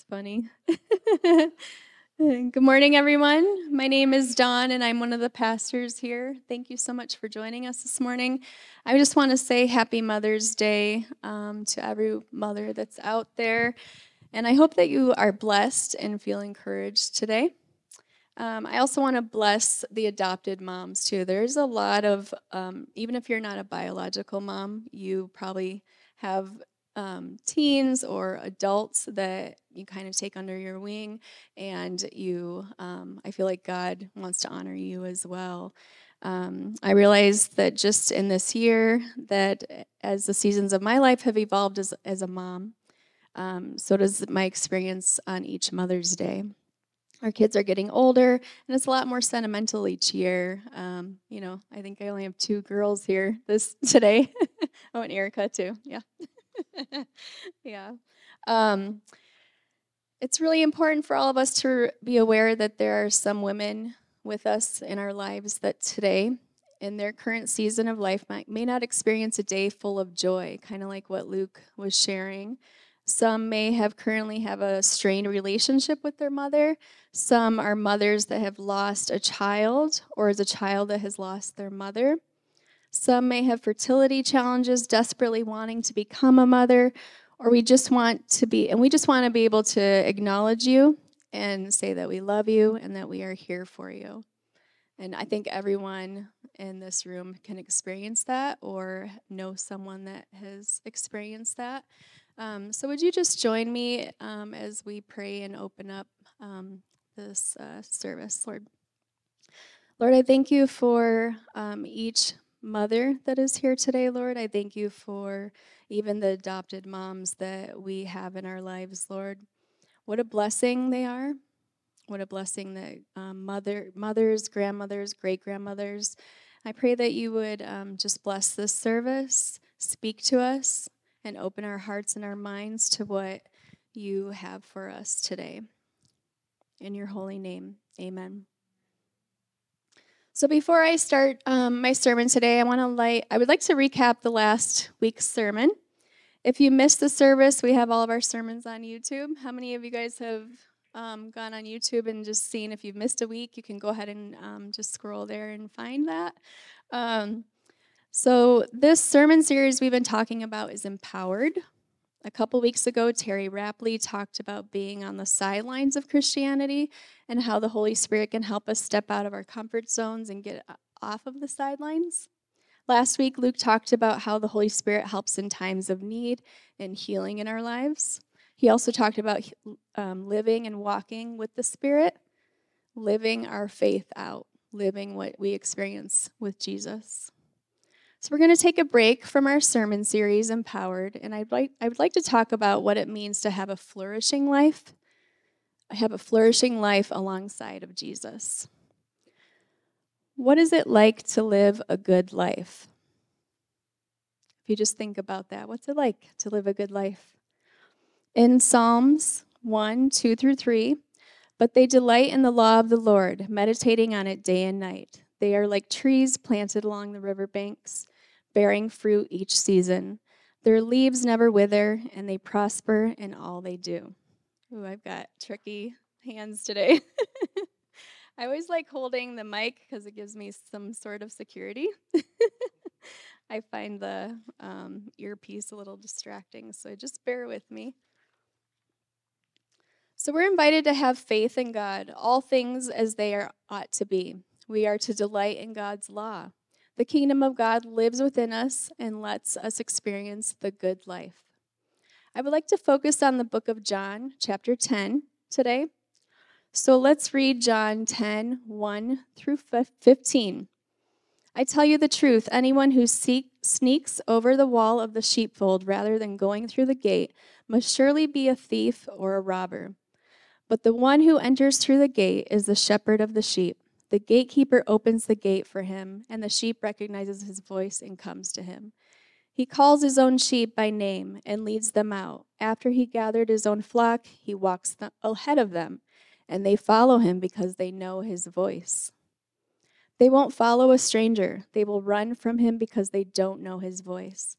That's funny. Good morning, everyone. My name is Dawn, and I'm one of the pastors here. Thank you so much for joining us this morning. I just want to say Happy Mother's Day um, to every mother that's out there, and I hope that you are blessed and feel encouraged today. Um, I also want to bless the adopted moms too. There's a lot of, um, even if you're not a biological mom, you probably have um, teens or adults that you kind of take under your wing, and you, um, I feel like God wants to honor you as well. Um, I realized that just in this year, that as the seasons of my life have evolved as, as a mom, um, so does my experience on each Mother's Day. Our kids are getting older, and it's a lot more sentimental each year. Um, you know, I think I only have two girls here this today. oh, and Erica too. Yeah. yeah. Um, it's really important for all of us to be aware that there are some women with us in our lives that today, in their current season of life, might, may not experience a day full of joy, kind of like what Luke was sharing. Some may have currently have a strained relationship with their mother. Some are mothers that have lost a child or is a child that has lost their mother. Some may have fertility challenges, desperately wanting to become a mother, or we just want to be, and we just want to be able to acknowledge you and say that we love you and that we are here for you. And I think everyone in this room can experience that or know someone that has experienced that. Um, so, would you just join me um, as we pray and open up um, this uh, service, Lord? Lord, I thank you for um, each mother that is here today, Lord. I thank you for even the adopted moms that we have in our lives, Lord. What a blessing they are. What a blessing that um, mother, mothers, grandmothers, great grandmothers. I pray that you would um, just bless this service, speak to us, and open our hearts and our minds to what you have for us today. In your holy name, amen. So before I start um, my sermon today, I want to light. I would like to recap the last week's sermon. If you missed the service, we have all of our sermons on YouTube. How many of you guys have um, gone on YouTube and just seen? If you've missed a week, you can go ahead and um, just scroll there and find that. Um, so this sermon series we've been talking about is empowered. A couple weeks ago, Terry Rapley talked about being on the sidelines of Christianity and how the Holy Spirit can help us step out of our comfort zones and get off of the sidelines. Last week, Luke talked about how the Holy Spirit helps in times of need and healing in our lives. He also talked about um, living and walking with the Spirit, living our faith out, living what we experience with Jesus. So we're going to take a break from our sermon series, Empowered, and I'd like, I would like to talk about what it means to have a flourishing life, I have a flourishing life alongside of Jesus. What is it like to live a good life? If you just think about that, what's it like to live a good life? In Psalms 1, 2 through 3, but they delight in the law of the Lord, meditating on it day and night. They are like trees planted along the river banks bearing fruit each season. Their leaves never wither, and they prosper in all they do. Ooh, I've got tricky hands today. I always like holding the mic because it gives me some sort of security. I find the um, earpiece a little distracting, so just bear with me. So, we're invited to have faith in God, all things as they are ought to be. We are to delight in God's law. The kingdom of God lives within us and lets us experience the good life. I would like to focus on the book of John, chapter 10, today. So let's read John 10, 1 through 15. I tell you the truth anyone who seek, sneaks over the wall of the sheepfold rather than going through the gate must surely be a thief or a robber. But the one who enters through the gate is the shepherd of the sheep. The gatekeeper opens the gate for him, and the sheep recognizes his voice and comes to him. He calls his own sheep by name and leads them out. After he gathered his own flock, he walks ahead of them, and they follow him because they know his voice. They won't follow a stranger. They will run from him because they don't know his voice.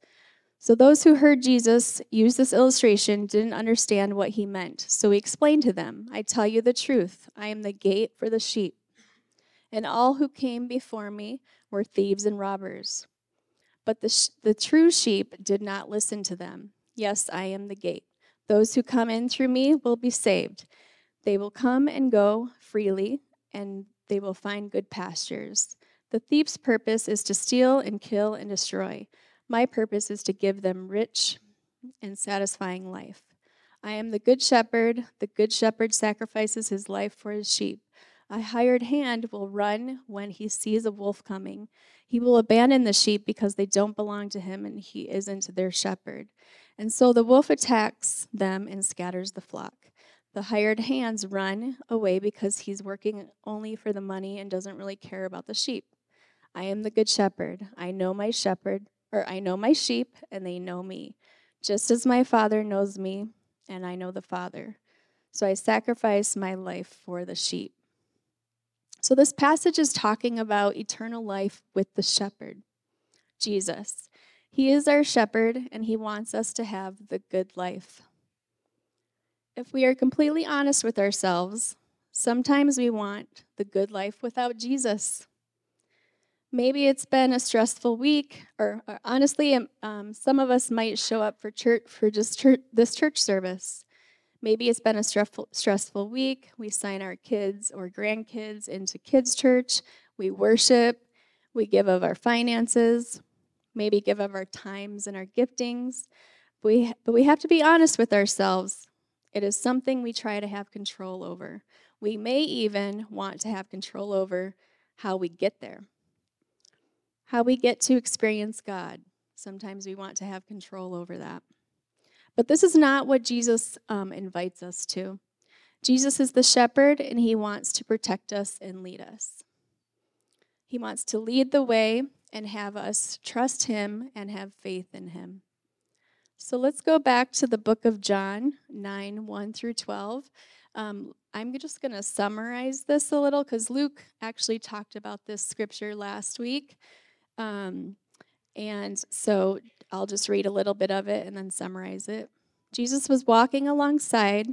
So those who heard Jesus use this illustration didn't understand what he meant. So he explained to them I tell you the truth, I am the gate for the sheep. And all who came before me were thieves and robbers. But the, sh- the true sheep did not listen to them. Yes, I am the gate. Those who come in through me will be saved. They will come and go freely, and they will find good pastures. The thief's purpose is to steal and kill and destroy. My purpose is to give them rich and satisfying life. I am the good shepherd. The good shepherd sacrifices his life for his sheep. A hired hand will run when he sees a wolf coming. He will abandon the sheep because they don't belong to him and he isn't their shepherd. And so the wolf attacks them and scatters the flock. The hired hands run away because he's working only for the money and doesn't really care about the sheep. I am the good shepherd. I know my shepherd or I know my sheep and they know me, just as my Father knows me and I know the Father. So I sacrifice my life for the sheep. So this passage is talking about eternal life with the shepherd, Jesus. He is our shepherd and he wants us to have the good life. If we are completely honest with ourselves, sometimes we want the good life without Jesus. Maybe it's been a stressful week, or, or honestly, um, some of us might show up for church for just church, this church service. Maybe it's been a stressful, stressful week. We sign our kids or grandkids into kids' church. We worship. We give of our finances. Maybe give of our times and our giftings. We, but we have to be honest with ourselves. It is something we try to have control over. We may even want to have control over how we get there how we get to experience God. Sometimes we want to have control over that. But this is not what Jesus um, invites us to. Jesus is the shepherd, and he wants to protect us and lead us. He wants to lead the way and have us trust him and have faith in him. So let's go back to the book of John 9 1 through 12. Um, I'm just going to summarize this a little because Luke actually talked about this scripture last week. Um, and so I'll just read a little bit of it and then summarize it. Jesus was walking alongside.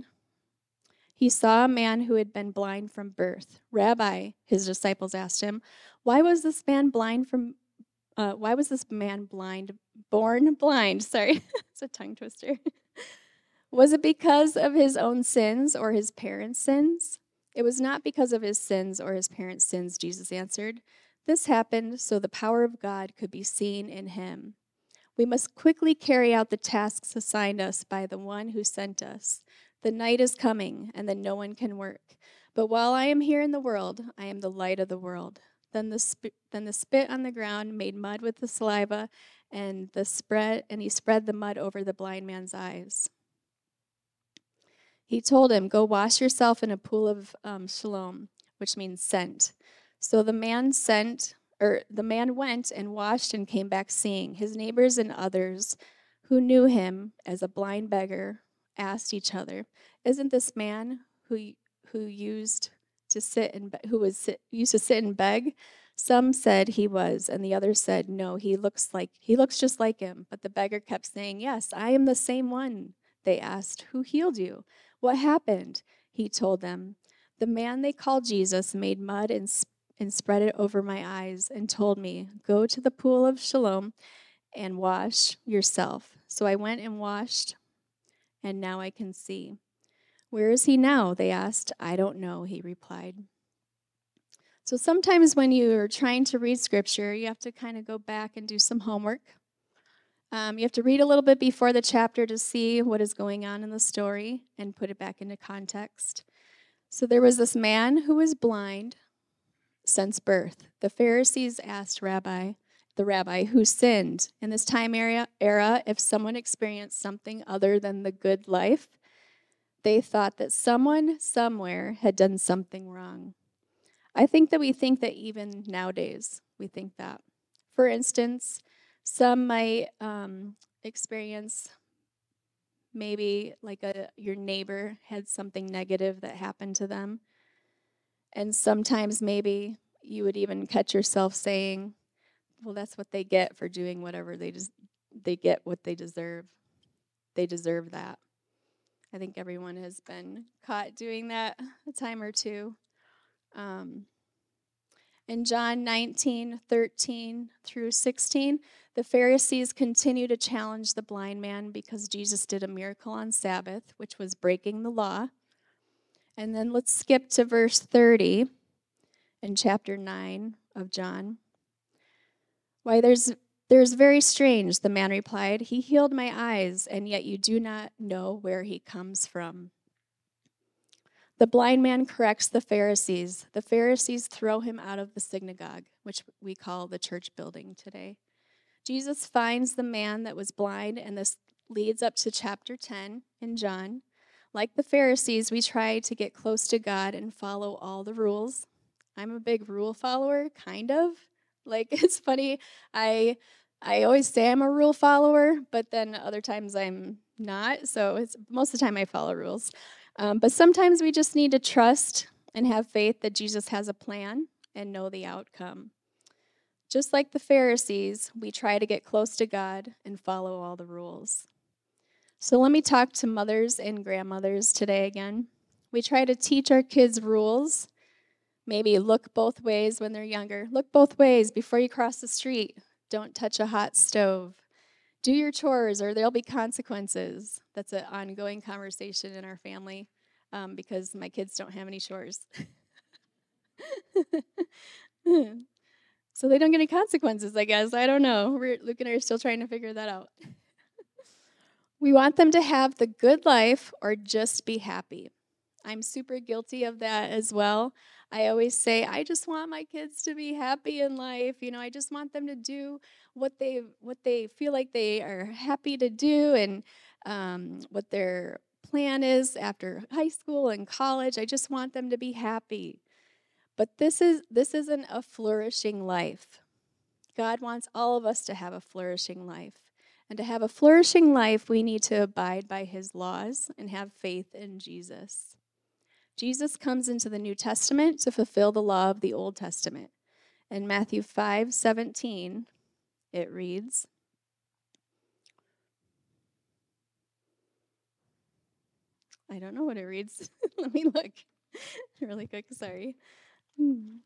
He saw a man who had been blind from birth. Rabbi, his disciples asked him, "Why was this man blind from? Uh, why was this man blind, born blind?" Sorry, it's a tongue twister. was it because of his own sins or his parents' sins? It was not because of his sins or his parents' sins, Jesus answered. This happened so the power of God could be seen in him. We must quickly carry out the tasks assigned us by the one who sent us. The night is coming, and then no one can work. But while I am here in the world, I am the light of the world. Then the, sp- then the spit on the ground made mud with the saliva, and the spread and he spread the mud over the blind man's eyes. He told him, "Go wash yourself in a pool of um, Siloam, which means sent." So the man sent, or the man went and washed and came back seeing. His neighbors and others who knew him as a blind beggar asked each other, "Isn't this man who who used to sit and who was used to sit and beg?" Some said he was, and the others said, "No, he looks like he looks just like him." But the beggar kept saying, "Yes, I am the same one." They asked, "Who healed you? What happened?" He told them, "The man they called Jesus made mud and and spread it over my eyes and told me, Go to the pool of Siloam and wash yourself. So I went and washed, and now I can see. Where is he now? They asked. I don't know, he replied. So sometimes when you're trying to read scripture, you have to kind of go back and do some homework. Um, you have to read a little bit before the chapter to see what is going on in the story and put it back into context. So there was this man who was blind since birth. The Pharisees asked Rabbi, the rabbi, who sinned in this time era, era if someone experienced something other than the good life, they thought that someone somewhere had done something wrong. I think that we think that even nowadays, we think that. For instance, some might um, experience maybe like a your neighbor had something negative that happened to them and sometimes maybe you would even catch yourself saying, well, that's what they get for doing whatever they just they get what they deserve. They deserve that. I think everyone has been caught doing that a time or two. Um, in John 19, 13 through 16, the Pharisees continue to challenge the blind man because Jesus did a miracle on Sabbath, which was breaking the law. And then let's skip to verse 30 in chapter 9 of John. Why, there's there's very strange, the man replied. He healed my eyes, and yet you do not know where he comes from. The blind man corrects the Pharisees. The Pharisees throw him out of the synagogue, which we call the church building today. Jesus finds the man that was blind, and this leads up to chapter 10 in John. Like the Pharisees, we try to get close to God and follow all the rules. I'm a big rule follower, kind of. Like it's funny, I I always say I'm a rule follower, but then other times I'm not. So it's most of the time I follow rules. Um, but sometimes we just need to trust and have faith that Jesus has a plan and know the outcome. Just like the Pharisees, we try to get close to God and follow all the rules. So let me talk to mothers and grandmothers today again. We try to teach our kids rules. Maybe look both ways when they're younger. Look both ways before you cross the street. Don't touch a hot stove. Do your chores or there'll be consequences. That's an ongoing conversation in our family um, because my kids don't have any chores. so they don't get any consequences, I guess. I don't know. We're, Luke and I are still trying to figure that out. We want them to have the good life or just be happy. I'm super guilty of that as well. I always say, I just want my kids to be happy in life. You know, I just want them to do what they what they feel like they are happy to do and um, what their plan is after high school and college. I just want them to be happy. But this is this isn't a flourishing life. God wants all of us to have a flourishing life. And to have a flourishing life, we need to abide by his laws and have faith in Jesus. Jesus comes into the New Testament to fulfill the law of the Old Testament. In Matthew 5 17, it reads, I don't know what it reads. Let me look really quick. Sorry. Hmm.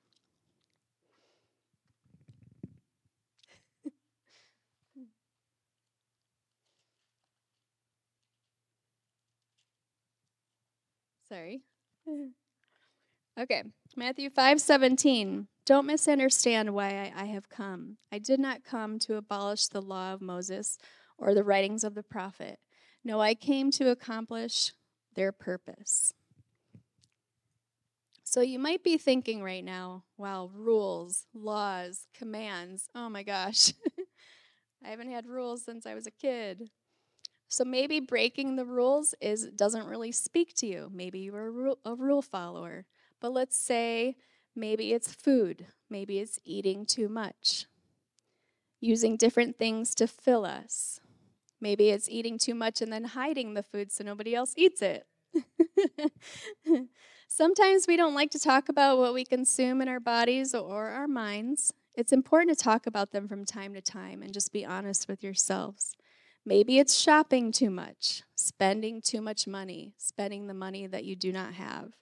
Sorry. Okay, Matthew 5 17. Don't misunderstand why I, I have come. I did not come to abolish the law of Moses or the writings of the prophet. No, I came to accomplish their purpose. So you might be thinking right now, wow, rules, laws, commands. Oh my gosh. I haven't had rules since I was a kid. So maybe breaking the rules is doesn't really speak to you. Maybe you're a rule, a rule follower. But let's say maybe it's food. Maybe it's eating too much. Using different things to fill us. Maybe it's eating too much and then hiding the food so nobody else eats it. Sometimes we don't like to talk about what we consume in our bodies or our minds. It's important to talk about them from time to time and just be honest with yourselves. Maybe it's shopping too much, spending too much money, spending the money that you do not have.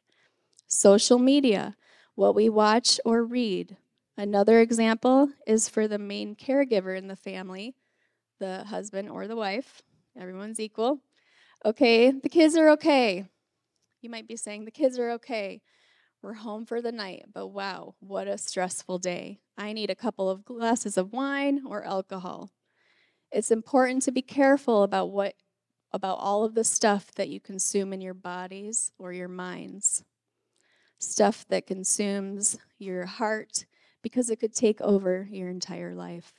Social media, what we watch or read. Another example is for the main caregiver in the family, the husband or the wife. Everyone's equal. Okay, the kids are okay. You might be saying, the kids are okay. We're home for the night, but wow, what a stressful day. I need a couple of glasses of wine or alcohol. It's important to be careful about what about all of the stuff that you consume in your bodies or your minds. Stuff that consumes your heart because it could take over your entire life.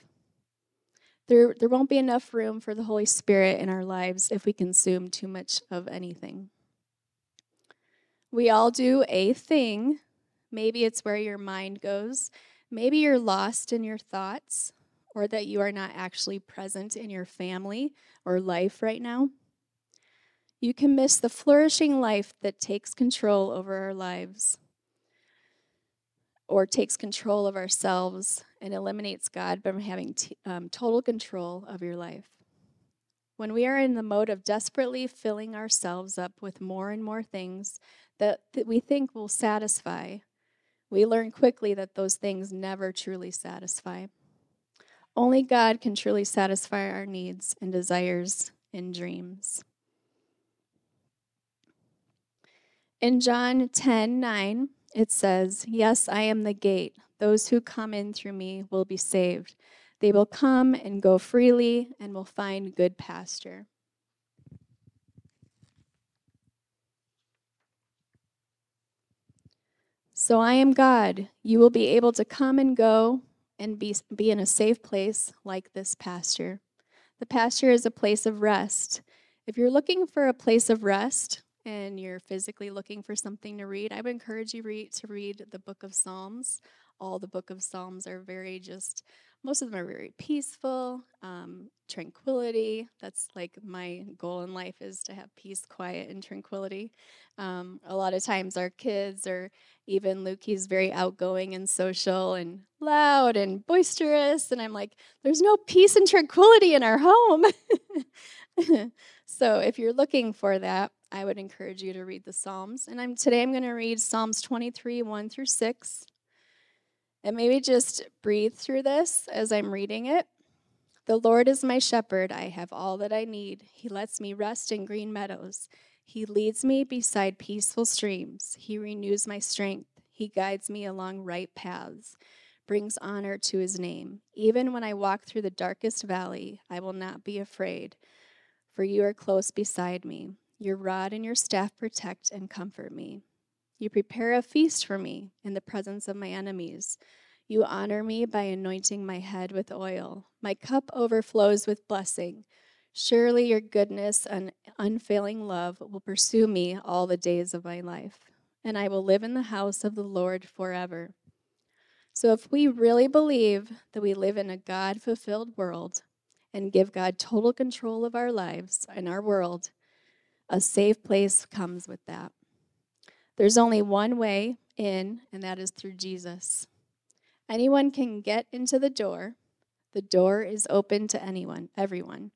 There, there won't be enough room for the Holy Spirit in our lives if we consume too much of anything. We all do a thing. Maybe it's where your mind goes. Maybe you're lost in your thoughts or that you are not actually present in your family or life right now. You can miss the flourishing life that takes control over our lives or takes control of ourselves and eliminates God from having t- um, total control of your life. when we are in the mode of desperately filling ourselves up with more and more things that, that we think will satisfy, we learn quickly that those things never truly satisfy. Only God can truly satisfy our needs and desires and dreams. In John 10 9, it says, Yes, I am the gate. Those who come in through me will be saved. They will come and go freely and will find good pasture. So I am God. You will be able to come and go and be, be in a safe place like this pasture. The pasture is a place of rest. If you're looking for a place of rest and you're physically looking for something to read, I would encourage you to read the book of Psalms. All the book of Psalms are very just most of them are very peaceful, um, tranquility. That's like my goal in life is to have peace, quiet, and tranquility. Um, a lot of times, our kids, or even Luke, he's very outgoing and social and loud and boisterous. And I'm like, there's no peace and tranquility in our home. so, if you're looking for that, I would encourage you to read the Psalms. And I'm today I'm going to read Psalms 23, 1 through 6. And maybe just breathe through this as I'm reading it. The Lord is my shepherd. I have all that I need. He lets me rest in green meadows. He leads me beside peaceful streams. He renews my strength. He guides me along right paths, brings honor to his name. Even when I walk through the darkest valley, I will not be afraid, for you are close beside me. Your rod and your staff protect and comfort me. You prepare a feast for me in the presence of my enemies. You honor me by anointing my head with oil. My cup overflows with blessing. Surely your goodness and unfailing love will pursue me all the days of my life, and I will live in the house of the Lord forever. So, if we really believe that we live in a God fulfilled world and give God total control of our lives and our world, a safe place comes with that. There's only one way in, and that is through Jesus. Anyone can get into the door. The door is open to anyone, everyone.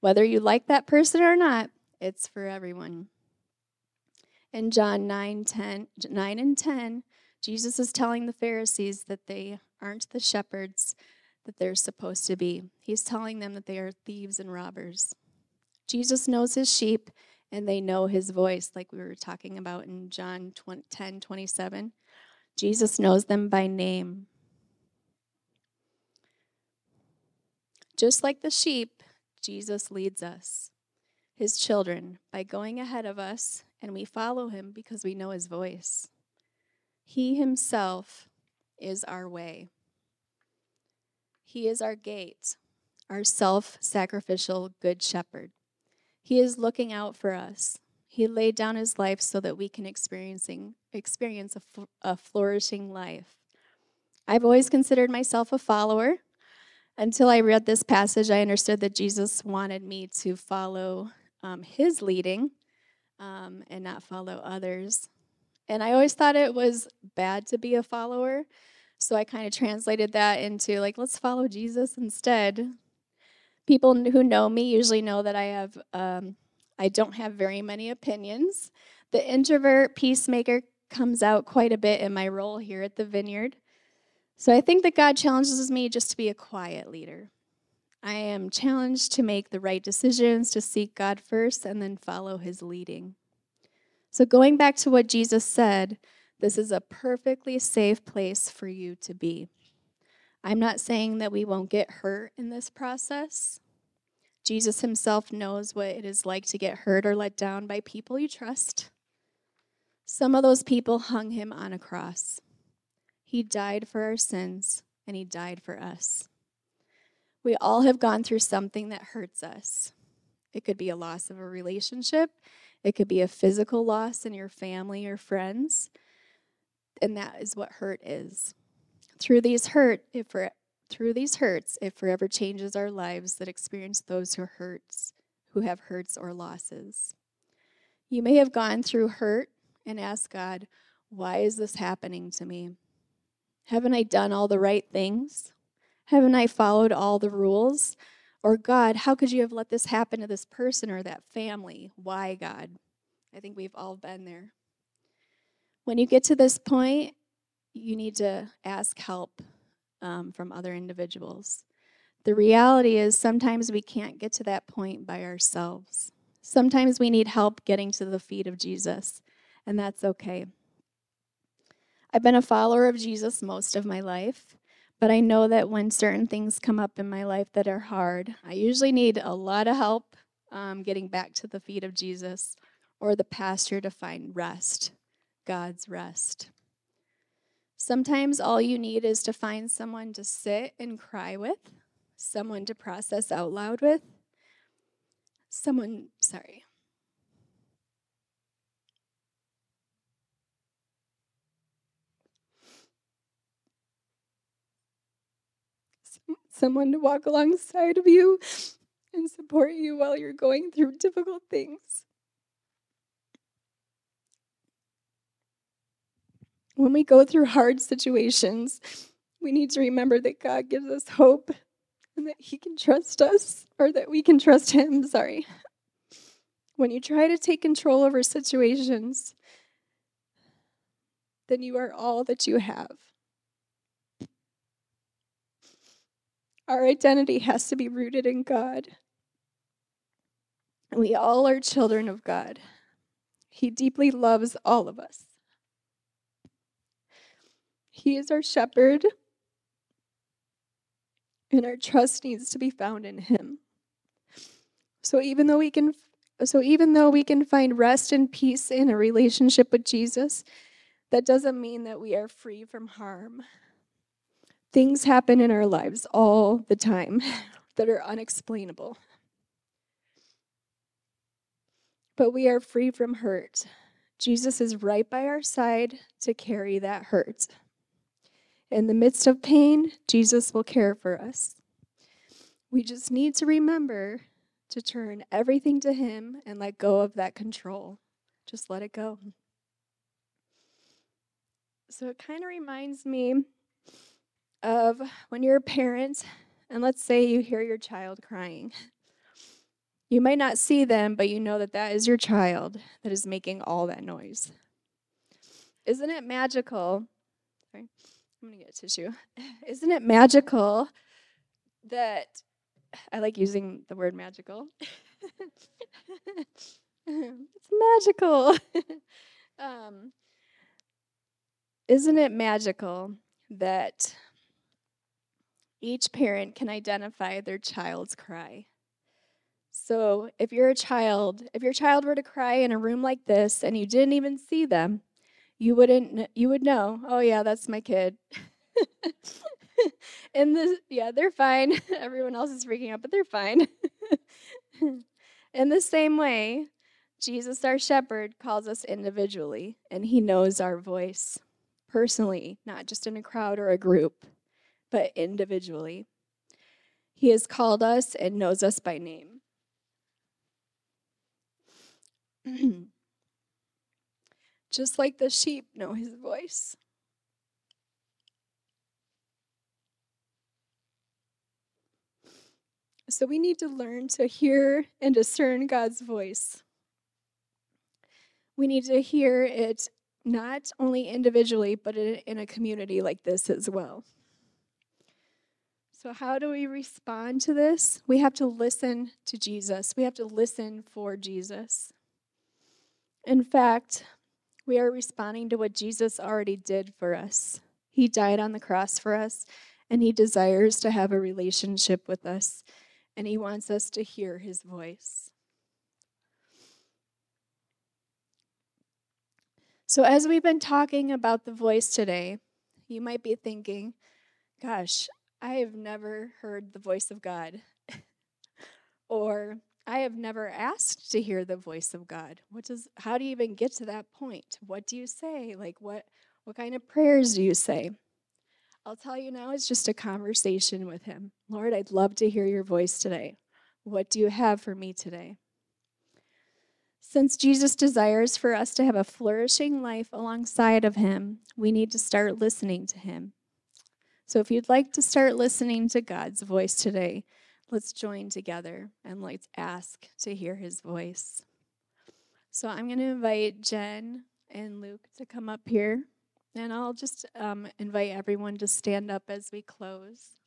Whether you like that person or not, it's for everyone. In John 9, 10, 9 and 10, Jesus is telling the Pharisees that they aren't the shepherds that they're supposed to be. He's telling them that they are thieves and robbers. Jesus knows his sheep and they know his voice, like we were talking about in John 10 27. Jesus knows them by name. Just like the sheep, Jesus leads us, his children, by going ahead of us, and we follow him because we know his voice. He himself is our way. He is our gate, our self sacrificial good shepherd. He is looking out for us. He laid down his life so that we can experiencing, experience a, a flourishing life. I've always considered myself a follower. Until I read this passage, I understood that Jesus wanted me to follow um, his leading um, and not follow others. And I always thought it was bad to be a follower. So I kind of translated that into like, let's follow Jesus instead people who know me usually know that I have um, I don't have very many opinions. The introvert peacemaker comes out quite a bit in my role here at the vineyard. So I think that God challenges me just to be a quiet leader. I am challenged to make the right decisions, to seek God first, and then follow his leading. So, going back to what Jesus said, this is a perfectly safe place for you to be. I'm not saying that we won't get hurt in this process. Jesus himself knows what it is like to get hurt or let down by people you trust. Some of those people hung him on a cross. He died for our sins, and he died for us. We all have gone through something that hurts us. It could be a loss of a relationship, it could be a physical loss in your family or friends, and that is what hurt is. Through these hurt, we're, through these hurts, it forever changes our lives that experience those who hurts, who have hurts or losses. You may have gone through hurt and asked God, why is this happening to me? Haven't I done all the right things? Haven't I followed all the rules? Or, God, how could you have let this happen to this person or that family? Why, God? I think we've all been there. When you get to this point, you need to ask help um, from other individuals. The reality is sometimes we can't get to that point by ourselves. Sometimes we need help getting to the feet of Jesus, and that's okay. I've been a follower of Jesus most of my life, but I know that when certain things come up in my life that are hard, I usually need a lot of help um, getting back to the feet of Jesus or the pastor to find rest, God's rest. Sometimes all you need is to find someone to sit and cry with, someone to process out loud with, someone, sorry. Someone to walk alongside of you and support you while you're going through difficult things. When we go through hard situations, we need to remember that God gives us hope and that He can trust us, or that we can trust Him. Sorry. When you try to take control over situations, then you are all that you have. Our identity has to be rooted in God. We all are children of God. He deeply loves all of us. He is our shepherd, and our trust needs to be found in him. So even though we can so even though we can find rest and peace in a relationship with Jesus, that doesn't mean that we are free from harm. Things happen in our lives all the time that are unexplainable. But we are free from hurt. Jesus is right by our side to carry that hurt. In the midst of pain, Jesus will care for us. We just need to remember to turn everything to Him and let go of that control. Just let it go. So it kind of reminds me of when you're a parent, and let's say you hear your child crying. You might not see them, but you know that that is your child that is making all that noise. Isn't it magical? Sorry. I'm to get a tissue. Isn't it magical that I like using the word magical? it's magical. um, isn't it magical that each parent can identify their child's cry? So, if you're a child, if your child were to cry in a room like this and you didn't even see them, you wouldn't you would know oh yeah that's my kid. And this yeah they're fine. Everyone else is freaking out but they're fine. In the same way jesus our shepherd calls us individually and he knows our voice personally not just in a crowd or a group but individually. He has called us and knows us by name just like the sheep know his voice. So we need to learn to hear and discern God's voice. We need to hear it not only individually, but in a community like this as well. So, how do we respond to this? We have to listen to Jesus. We have to listen for Jesus. In fact, we are responding to what Jesus already did for us. He died on the cross for us, and He desires to have a relationship with us, and He wants us to hear His voice. So, as we've been talking about the voice today, you might be thinking, gosh, I have never heard the voice of God. or I have never asked to hear the voice of God. What does how do you even get to that point? What do you say? Like what what kind of prayers do you say? I'll tell you now it's just a conversation with him. Lord, I'd love to hear your voice today. What do you have for me today? Since Jesus desires for us to have a flourishing life alongside of him, we need to start listening to him. So if you'd like to start listening to God's voice today, let's join together and let's ask to hear his voice. So I'm going to invite Jen and Luke to come up here, and I'll just um, invite everyone to stand up as we close.